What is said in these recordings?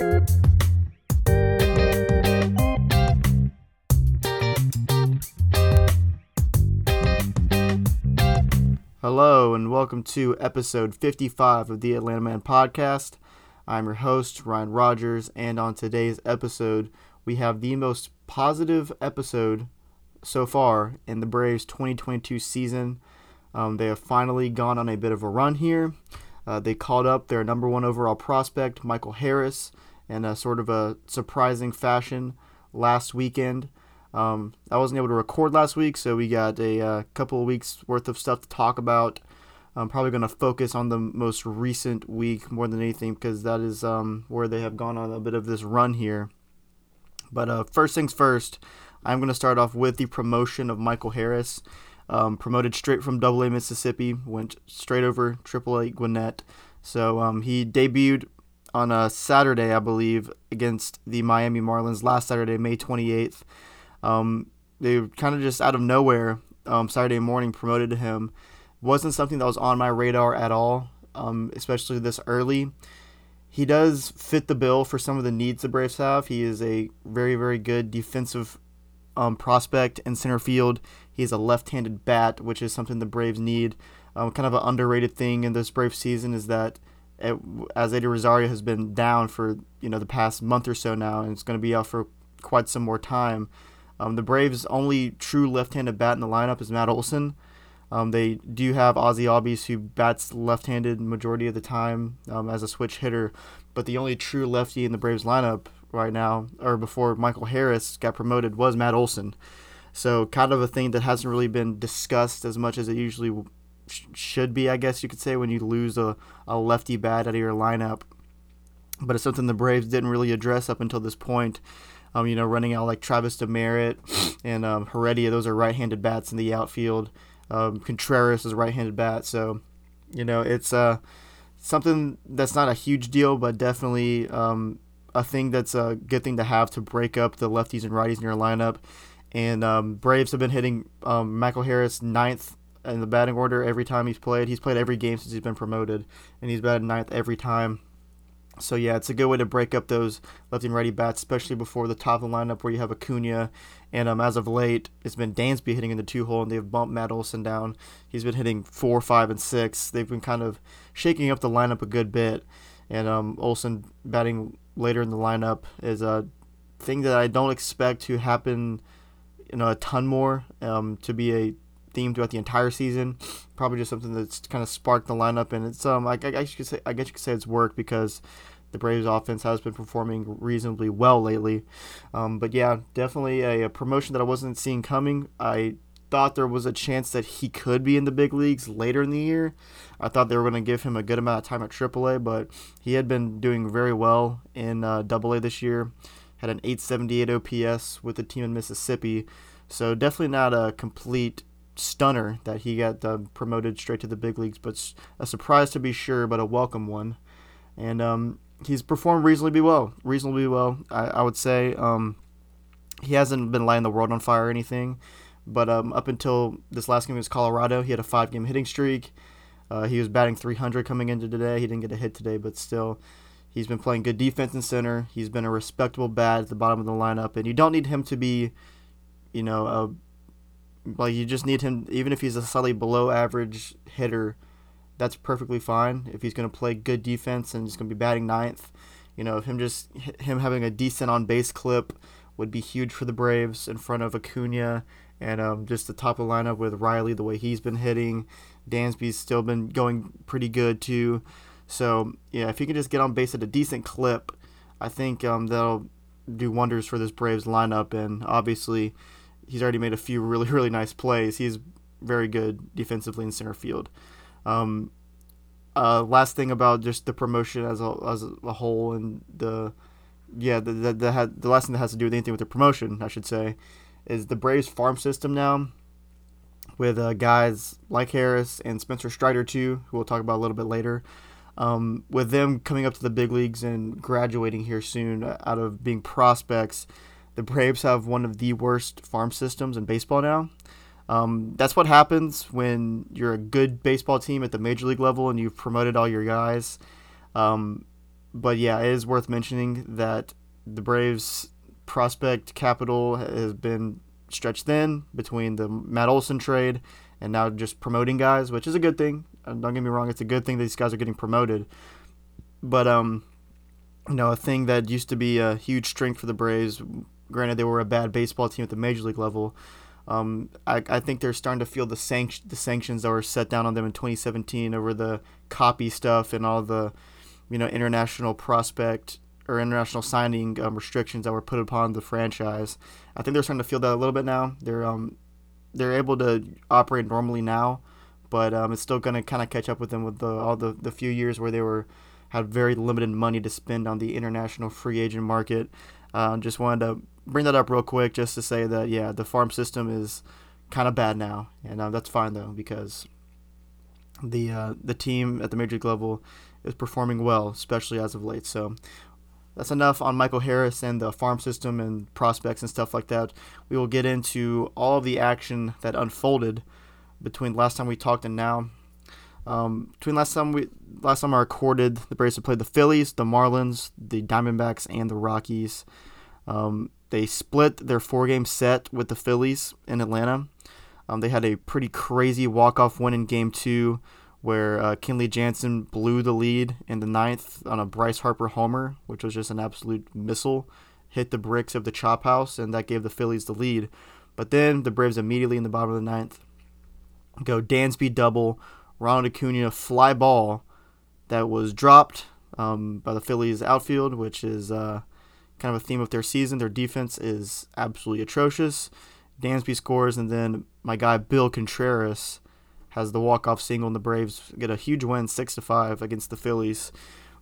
Hello, and welcome to episode 55 of the Atlanta Man Podcast. I'm your host, Ryan Rogers, and on today's episode, we have the most positive episode so far in the Braves 2022 season. Um, they have finally gone on a bit of a run here. Uh, they called up their number one overall prospect, Michael Harris, in a sort of a surprising fashion last weekend. Um, I wasn't able to record last week, so we got a uh, couple of weeks worth of stuff to talk about. I'm probably going to focus on the most recent week more than anything because that is um, where they have gone on a bit of this run here. But uh, first things first, I'm going to start off with the promotion of Michael Harris. Um, promoted straight from Double A Mississippi, went straight over Triple A Gwinnett. So um, he debuted on a Saturday, I believe, against the Miami Marlins last Saturday, May 28th. Um, they kind of just out of nowhere um, Saturday morning promoted him. Wasn't something that was on my radar at all, um, especially this early. He does fit the bill for some of the needs the Braves have. He is a very, very good defensive um, prospect in center field. He has a left-handed bat, which is something the Braves need. Um, kind of an underrated thing in this Braves season is that as Eddie Rosario has been down for you know the past month or so now, and it's going to be out for quite some more time. Um, the Braves' only true left-handed bat in the lineup is Matt Olson. Um, they do have Ozzie Albies, who bats left-handed majority of the time um, as a switch hitter, but the only true lefty in the Braves lineup right now, or before Michael Harris got promoted, was Matt Olson. So kind of a thing that hasn't really been discussed as much as it usually sh- should be, I guess you could say, when you lose a, a lefty bat out of your lineup. But it's something the Braves didn't really address up until this point. Um, you know, running out like Travis Demeritte and um, Heredia, those are right-handed bats in the outfield. Um, Contreras is a right-handed bat, so you know it's uh, something that's not a huge deal, but definitely um, a thing that's a good thing to have to break up the lefties and righties in your lineup. And um, Braves have been hitting um, Michael Harris ninth in the batting order every time he's played. He's played every game since he's been promoted, and he's batted ninth every time. So yeah, it's a good way to break up those lefty and righty bats, especially before the top of the lineup where you have Acuna, and um, as of late, it's been Dansby hitting in the two hole, and they've bumped Matt Olson down. He's been hitting four, five, and six. They've been kind of shaking up the lineup a good bit, and um, Olson batting later in the lineup is a thing that I don't expect to happen, you know, a ton more. Um, to be a theme throughout the entire season. Probably just something that's kind of sparked the lineup, and it's um I, I guess you could say I guess you could say it's worked because the Braves offense has been performing reasonably well lately. Um, but yeah, definitely a, a, promotion that I wasn't seeing coming. I thought there was a chance that he could be in the big leagues later in the year. I thought they were going to give him a good amount of time at AAA, but he had been doing very well in uh, AA this year. Had an 878 OPS with the team in Mississippi. So definitely not a complete stunner that he got uh, promoted straight to the big leagues, but a surprise to be sure, but a welcome one. And um, he's performed reasonably well. Reasonably well, I, I would say. Um, he hasn't been lighting the world on fire or anything, but um, up until this last game against Colorado, he had a five-game hitting streak. Uh, he was batting 300 coming into today. He didn't get a hit today, but still, he's been playing good defense in center. He's been a respectable bat at the bottom of the lineup, and you don't need him to be, you know, a like you just need him, even if he's a slightly below average hitter, that's perfectly fine. If he's going to play good defense and he's going to be batting ninth, you know, if him just him having a decent on base clip would be huge for the Braves in front of Acuna and um, just the top of the lineup with Riley, the way he's been hitting. Dansby's still been going pretty good too. So yeah, if he can just get on base at a decent clip, I think um, that'll do wonders for this Braves lineup. And obviously, he's already made a few really really nice plays. He's very good defensively in center field. Um, uh, last thing about just the promotion as a as a whole and the yeah the the the, had, the last thing that has to do with anything with the promotion I should say is the Braves farm system now with uh, guys like Harris and Spencer Strider too, who we'll talk about a little bit later. Um, with them coming up to the big leagues and graduating here soon out of being prospects, the Braves have one of the worst farm systems in baseball now. Um, that's what happens when you're a good baseball team at the major league level and you've promoted all your guys. Um, but yeah, it is worth mentioning that the Braves prospect capital has been stretched thin between the Matt Olson trade and now just promoting guys, which is a good thing. Uh, don't get me wrong; it's a good thing these guys are getting promoted. But um, you know, a thing that used to be a huge strength for the Braves. Granted, they were a bad baseball team at the major league level. Um, I, I think they're starting to feel the sanct- the sanctions that were set down on them in 2017 over the copy stuff and all the, you know, international prospect or international signing um, restrictions that were put upon the franchise. I think they're starting to feel that a little bit now. They're um, they're able to operate normally now, but um, it's still going to kind of catch up with them with the, all the, the few years where they were had very limited money to spend on the international free agent market. Uh, just wanted to bring that up real quick just to say that yeah, the farm system is kind of bad now, and uh, that's fine though because the uh, the team at the major league level is performing well, especially as of late. So that's enough on Michael Harris and the farm system and prospects and stuff like that. We will get into all of the action that unfolded between last time we talked and now. Um, between last time we last time I recorded, the Braves have played the Phillies, the Marlins, the Diamondbacks, and the Rockies. Um, they split their four-game set with the Phillies in Atlanta. Um, they had a pretty crazy walk-off win in Game Two where uh, Kenley Jansen blew the lead in the ninth on a Bryce Harper homer, which was just an absolute missile, hit the bricks of the chop house, and that gave the Phillies the lead. But then the Braves immediately in the bottom of the ninth go Dansby double, Ronald Acuna fly ball that was dropped um, by the Phillies outfield, which is uh, kind of a theme of their season. Their defense is absolutely atrocious. Dansby scores, and then my guy Bill Contreras has the walk-off single, and the Braves get a huge win, six to five against the Phillies,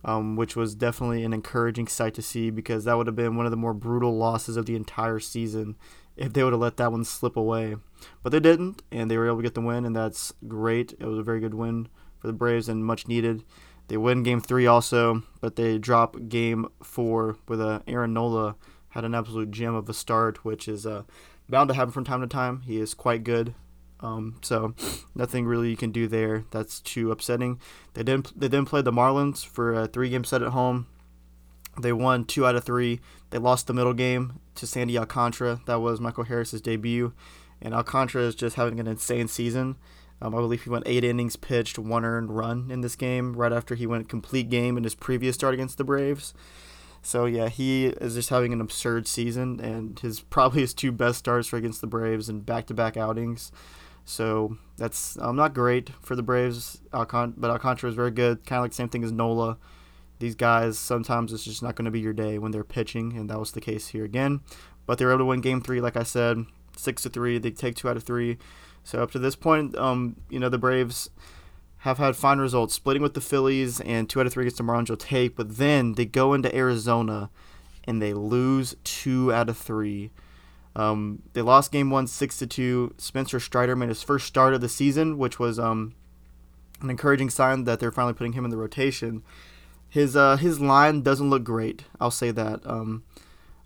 um, which was definitely an encouraging sight to see because that would have been one of the more brutal losses of the entire season if they would have let that one slip away. But they didn't, and they were able to get the win, and that's great. It was a very good win for the Braves and much needed. They win Game Three also, but they drop Game Four with a Aaron Nola had an absolute gem of a start, which is uh, bound to happen from time to time. He is quite good. Um, so nothing really you can do there. That's too upsetting. They didn't they didn't play the Marlins for a three game set at home. They won two out of three. They lost the middle game to Sandy Alcantara. That was Michael Harris's debut, and Alcantara is just having an insane season. Um, I believe he went eight innings pitched, one earned run in this game. Right after he went complete game in his previous start against the Braves. So yeah, he is just having an absurd season, and his probably his two best starts for against the Braves and back-to-back outings. So that's um, not great for the Braves. Alcant- but Alcantara is very good. Kind of like same thing as Nola. These guys sometimes it's just not going to be your day when they're pitching, and that was the case here again. But they were able to win Game Three, like I said, six to three. They take two out of three. So up to this point, um, you know the Braves have had fine results, splitting with the Phillies and two out of three against the Marlins. take, but then they go into Arizona and they lose two out of three. Um, they lost game one, six to two. Spencer Strider made his first start of the season, which was um, an encouraging sign that they're finally putting him in the rotation. His uh, his line doesn't look great. I'll say that. Um,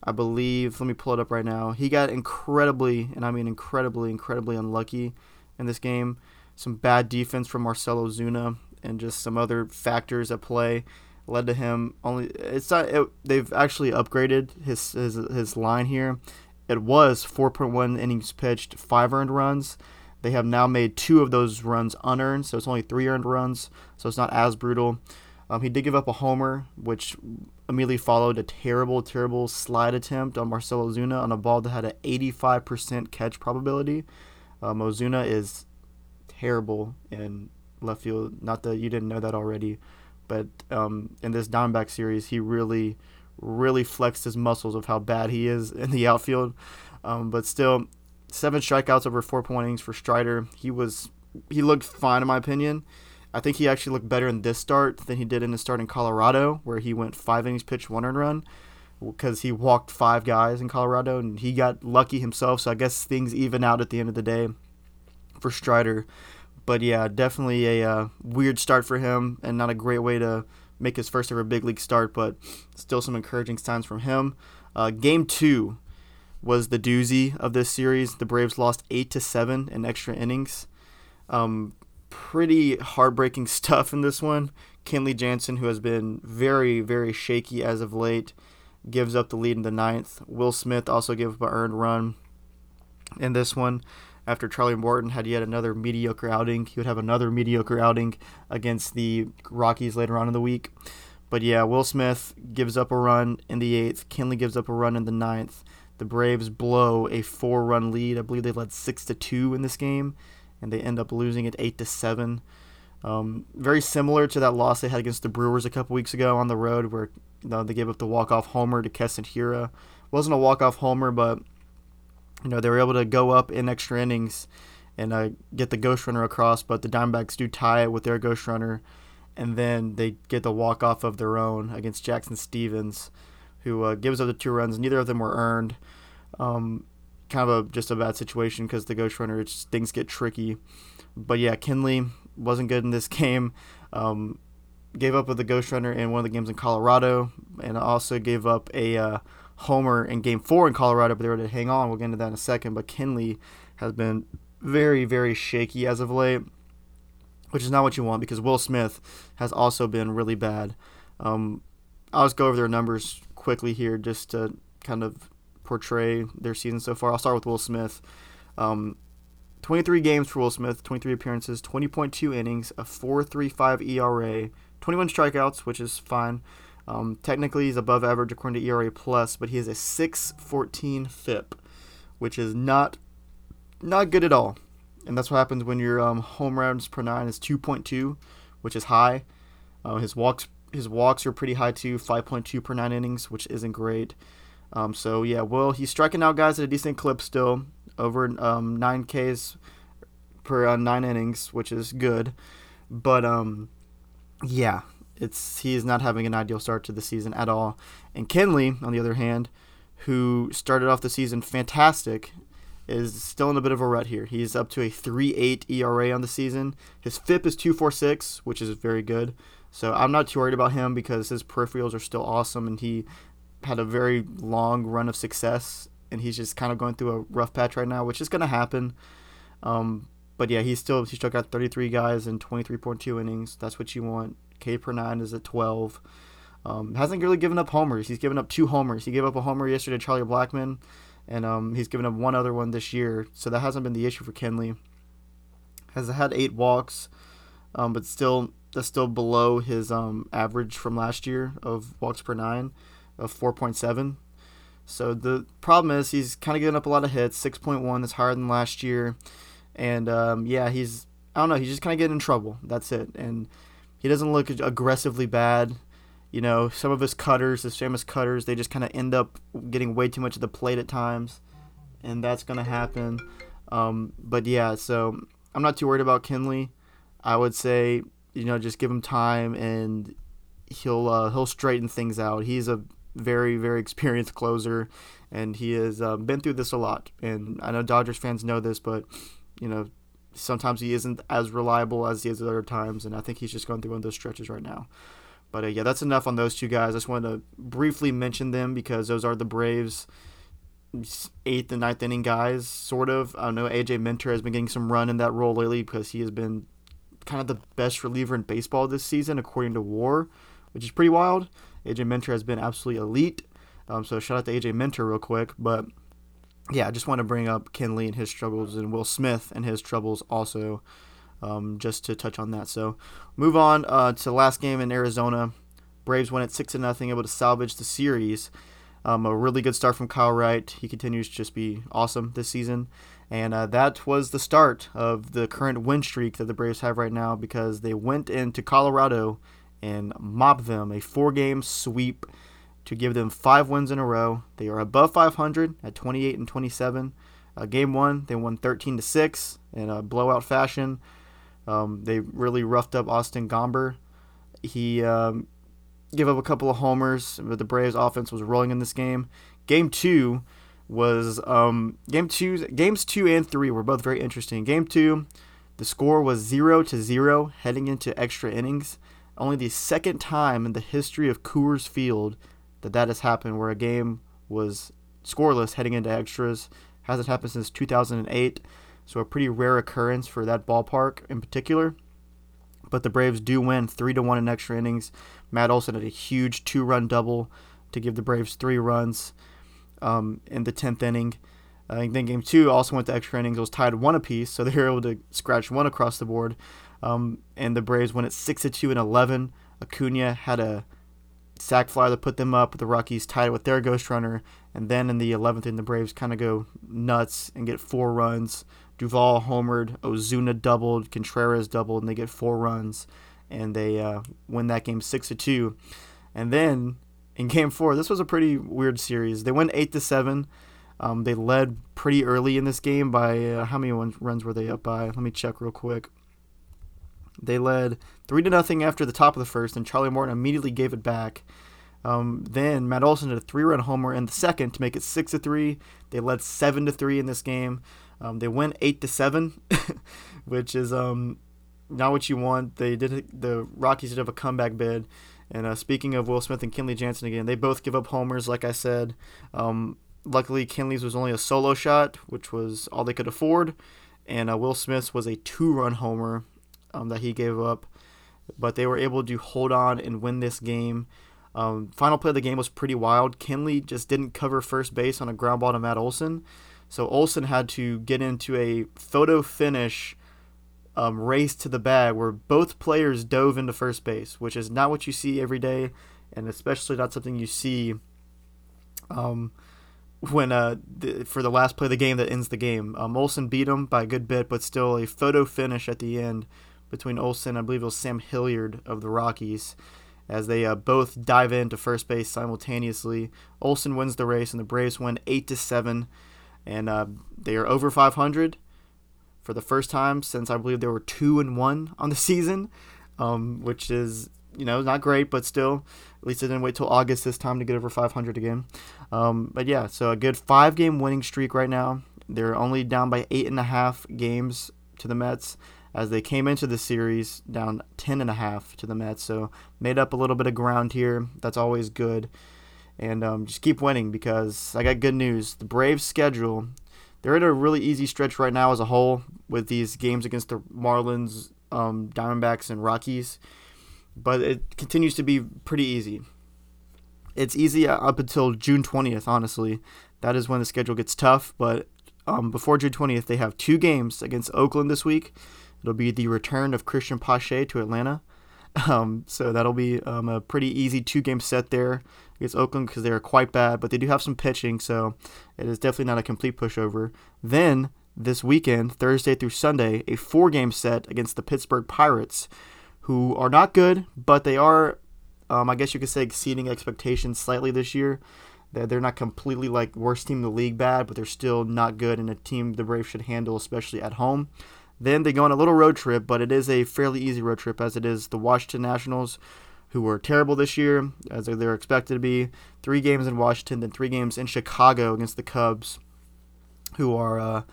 I believe. Let me pull it up right now. He got incredibly, and I mean incredibly, incredibly unlucky in this game. Some bad defense from Marcell Ozuna and just some other factors at play led to him only. It's not. It, they've actually upgraded his his his line here it was 4.1 innings pitched, five earned runs. They have now made two of those runs unearned, so it's only three earned runs, so it's not as brutal. Um, he did give up a homer, which immediately followed a terrible, terrible slide attempt on Marcell Ozuna on a ball that had an 85% catch probability. Um, Ozuna is terrible in left field. Not that you didn't know that already, but um, in this Diamondback series, he really really flexed his muscles of how bad he is in the outfield. Um, but still, seven strikeouts over four point innings for Strider. He was he looked fine in my opinion. I think he actually looked better in this start than he did in his start in Colorado, where he went five innings pitched, one earned run, because he walked five guys in Colorado and he got lucky himself. So I guess things even out at the end of the day for Strider. But yeah, definitely a uh, weird start for him and not a great way to make his first ever big league start, but still some encouraging signs from him. Uh, game two was the doozy of this series. The Braves lost eight to seven in extra innings. Um, pretty heartbreaking stuff in this one. Kenley Jansen, who has been very, very shaky as of late, gives up the lead in the ninth. Will Smith also gives up an earned run in this one. After Charlie Morton had yet another mediocre outing, he would have another mediocre outing against the Rockies later on in the week. But yeah, Will Smith gives up a run in the eighth. Kenley gives up a run in the ninth. The Braves blow a four-run lead. I believe they led six to two in this game, and they end up losing it eight to seven. Um, very similar to that loss they had against the Brewers a couple weeks ago on the road, where you know, they gave up the walk-off homer to Keston Hiura. wasn't a walk-off homer, but you know they were able to go up in extra innings and uh, get the ghost runner across. But the Diamondbacks do tie it with their ghost runner, and then they get the walk-off of their own against Jackson Stephens, who uh, gives up the two runs. Neither of them were earned. Um, kind of a, just a bad situation because the ghost runner, things get tricky. But yeah, Kenley wasn't good in this game. Um, gave up with the Ghost Runner in one of the games in Colorado, and also gave up a uh, homer in Game Four in Colorado. But they were to hang on. We'll get into that in a second. But Kenley has been very, very shaky as of late, which is not what you want because Will Smith has also been really bad. Um, I'll just go over their numbers quickly here just to kind of portray their season so far. I'll start with Will Smith. Um, 23 games for Will Smith, 23 appearances, 20.2 innings, a 4.35 ERA, 21 strikeouts, which is fine. Um, technically, he's above average according to ERA plus, but he has a 6.14 FIP, which is not not good at all. And that's what happens when your um, home runs per nine is 2.2, which is high. Uh, his walks his walks are pretty high too, 5.2 per nine innings, which isn't great. Um, so yeah, well, he's striking out guys at a decent clip still over um, 9Ks per uh, nine innings, which is good. But um, yeah, it's he's not having an ideal start to the season at all. And Kenley, on the other hand, who started off the season fantastic, is still in a bit of a rut here. He's up to a 3.8 ERA on the season. His FIP is 2.46, which is very good. So I'm not too worried about him because his peripherals are still awesome, and he had a very long run of success and he's just kind of going through a rough patch right now, which is going to happen. Um, but yeah, he's still he still got 33 guys in 23.2 innings. That's what you want. K per nine is at 12. Um, hasn't really given up homers. He's given up two homers. He gave up a homer yesterday to Charlie Blackmon, and um, he's given up one other one this year. So that hasn't been the issue for Kenley. Has had eight walks, um, but still that's still below his um, average from last year of walks per nine of 4.7. So the problem is he's kind of giving up a lot of hits. 6.1 that's higher than last year, and um, yeah, he's I don't know. He's just kind of getting in trouble. That's it, and he doesn't look aggressively bad. You know, some of his cutters, his famous cutters, they just kind of end up getting way too much of the plate at times, and that's gonna happen. Um, but yeah, so I'm not too worried about Kenley. I would say you know just give him time and he'll uh, he'll straighten things out. He's a very, very experienced closer, and he has um, been through this a lot. And I know Dodgers fans know this, but you know sometimes he isn't as reliable as he is at other times, and I think he's just going through one of those stretches right now. But uh, yeah, that's enough on those two guys. I just wanted to briefly mention them because those are the Braves' eighth and ninth inning guys, sort of. I know AJ Minter has been getting some run in that role lately because he has been kind of the best reliever in baseball this season, according to WAR, which is pretty wild. AJ Minter has been absolutely elite. Um, so shout out to AJ Minter real quick. But yeah, I just want to bring up Kenley and his struggles and Will Smith and his troubles also, um, just to touch on that. So move on uh, to the last game in Arizona. Braves went at six to nothing, able to salvage the series. Um, a really good start from Kyle Wright. He continues to just be awesome this season. And uh, that was the start of the current win streak that the Braves have right now because they went into Colorado and mop them a four game sweep to give them five wins in a row. They are above 500 at 28 and 27. Uh, game one, they won 13 to 6 in a blowout fashion. Um, they really roughed up Austin Gomber. He um, gave up a couple of homers, but the Braves offense was rolling in this game. Game two was um, game two. Games two and three were both very interesting. Game two, the score was zero to zero heading into extra innings only the second time in the history of Coors Field that that has happened, where a game was scoreless heading into extras. Hasn't happened since 2008, so a pretty rare occurrence for that ballpark in particular. But the Braves do win three to one in extra innings. Matt Olson had a huge two-run double to give the Braves three runs um, in the tenth inning. Uh, then game two also went to extra innings. It was tied one apiece, so they were able to scratch one across the board. Um, and the Braves went at six to two and eleven. Acuna had a sac fly to put them up. The Rockies tied it with their ghost runner, and then in the 11th inning, the Braves kind of go nuts and get four runs. Duvall homered, Ozuna doubled, Contreras doubled, and they get four runs, and they uh, win that game six to two. And then in Game Four, this was a pretty weird series. They went eight to seven. Um, they led pretty early in this game by uh, how many runs were they up by? Let me check real quick. They led three to nothing after the top of the first, and Charlie Morton immediately gave it back. Um, then Matt Olson had a three-run homer in the second to make it six to three. They led seven to three in this game. Um, they went eight to seven, which is um, not what you want. They did the Rockies did have a comeback bid. And uh, speaking of Will Smith and Kenley Jansen again, they both give up homers, like I said. Um, luckily, Kenley's was only a solo shot, which was all they could afford, and uh, Will Smith's was a two-run homer um, that he gave up. But they were able to hold on and win this game. Um, final play of the game was pretty wild. Kenley just didn't cover first base on a ground ball to Matt Olson. So Olson had to get into a photo finish um, race to the bag where both players dove into first base, which is not what you see every day, and especially not something you see um, when uh, the, for the last play of the game that ends the game. Um, Olson beat him by a good bit, but still a photo finish at the end between Olson, I believe it was Sam Hilliard of the Rockies, as they uh, both dive into first base simultaneously. Olson wins the race, and the Braves win eight to seven, and uh, they are over 500 for the first time since I believe they were two and one on the season, um, which is you know not great, but still. At least they didn't wait till August this time to get over 500 again. Um, but yeah, so a good five game winning streak right now. They're only down by eight and a half games to the Mets as they came into the series down 10 and a half to the Mets. So made up a little bit of ground here. That's always good. And um, just keep winning because I got good news. The Braves schedule, they're in a really easy stretch right now as a whole with these games against the Marlins, um, Diamondbacks, and Rockies. But it continues to be pretty easy. It's easy up until June 20th, honestly. That is when the schedule gets tough. But um, before June 20th, they have two games against Oakland this week It'll be the return of Cristian Pache to Atlanta. Um, so that'll be um, a pretty easy two game set there against Oakland because they are quite bad, but they do have some pitching, so it is definitely not a complete pushover. Then this weekend, Thursday through Sunday, a four game set against the Pittsburgh Pirates, who are not good, but they are, um, I guess you could say, exceeding expectations slightly this year. They're not completely like worst team in the league bad, but they're still not good and a team the Braves should handle, especially at home. Then they go on a little road trip, but it is a fairly easy road trip as it is the Washington Nationals, who were terrible this year, as they're expected to be. Three games in Washington, then three games in Chicago against the Cubs, who are uh,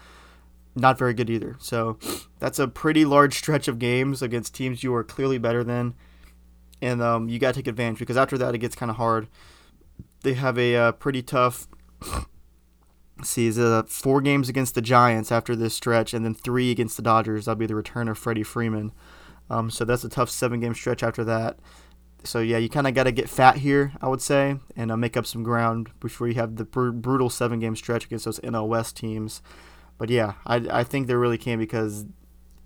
not very good either. So that's a pretty large stretch of games against teams you are clearly better than. And um, you got to take advantage because after that, it gets kind of hard. They have a uh, pretty tough sees uh, four games against the Giants after this stretch, and then three against the Dodgers. That'll be the return of Freddie Freeman. Um, so that's a tough seven game stretch after that. So yeah, you kind of got to get fat here, I would say, and uh, make up some ground before you have the br- brutal seven game stretch against those NL West teams. But yeah, I, I think they really can because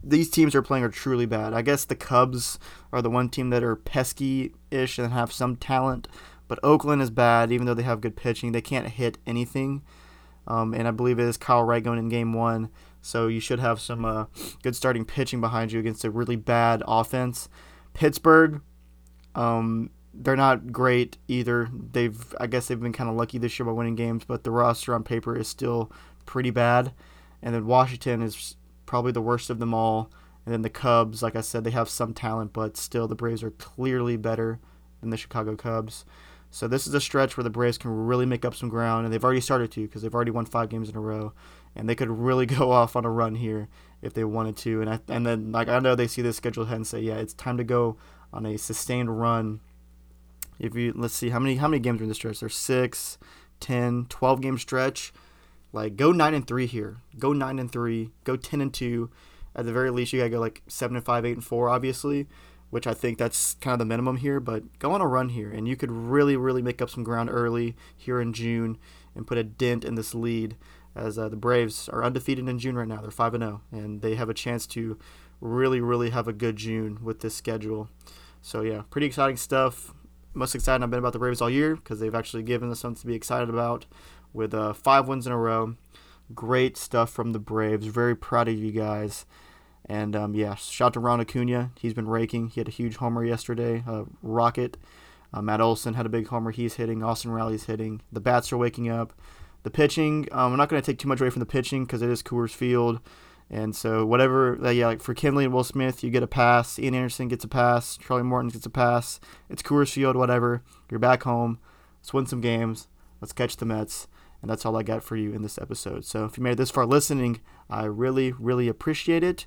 these teams are playing are truly bad. I guess the Cubs are the one team that are pesky ish and have some talent, but Oakland is bad, even though they have good pitching. They can't hit anything. Um, and I believe it is Kyle Wright going in game one. So you should have some uh, good starting pitching behind you against a really bad offense. Pittsburgh, um, they're not great either. They've, I guess, they've been kind of lucky this year by winning games, but the roster on paper is still pretty bad. And then Washington is probably the worst of them all. And then the Cubs, like I said, they have some talent, but still the Braves are clearly better than the Chicago Cubs. So this is a stretch where the Braves can really make up some ground, and they've already started to because they've already won five games in a row, and they could really go off on a run here if they wanted to. And I, and then like I know they see this schedule ahead and say, yeah, it's time to go on a sustained run. If you let's see how many how many games are in the stretch? There's six, 10, 12 game stretch. Like go nine and three here. Go nine and three. Go ten and two, At the very least, you gotta go like seven and five, eight and four, obviously, which I think that's kind of the minimum here. But go on a run here, and you could really, really make up some ground early here in June and put a dent in this lead. As uh, the Braves are undefeated in June right now, they're five and zero, and they have a chance to really, really have a good June with this schedule. So yeah, pretty exciting stuff. Most excited I've been about the Braves all year because they've actually given us something to be excited about with uh, five wins in a row. Great stuff from the Braves. Very proud of you guys. And um, yeah, shout out to Ron Acuna. He's been raking. He had a huge homer yesterday. Uh, Rocket. Uh, Matt Olson had a big homer. He's hitting. Austin Riley's hitting. The bats are waking up. The pitching, um, I'm not going to take too much away from the pitching because it is Coors Field. And so whatever, uh, yeah, like for Kenley and Will Smith, you get a pass. Ian Anderson gets a pass. Charlie Morton gets a pass. It's Coors Field, whatever. You're back home. Let's win some games. Let's catch the Mets. And that's all I got for you in this episode. So if you made it this far listening, I really, really appreciate it.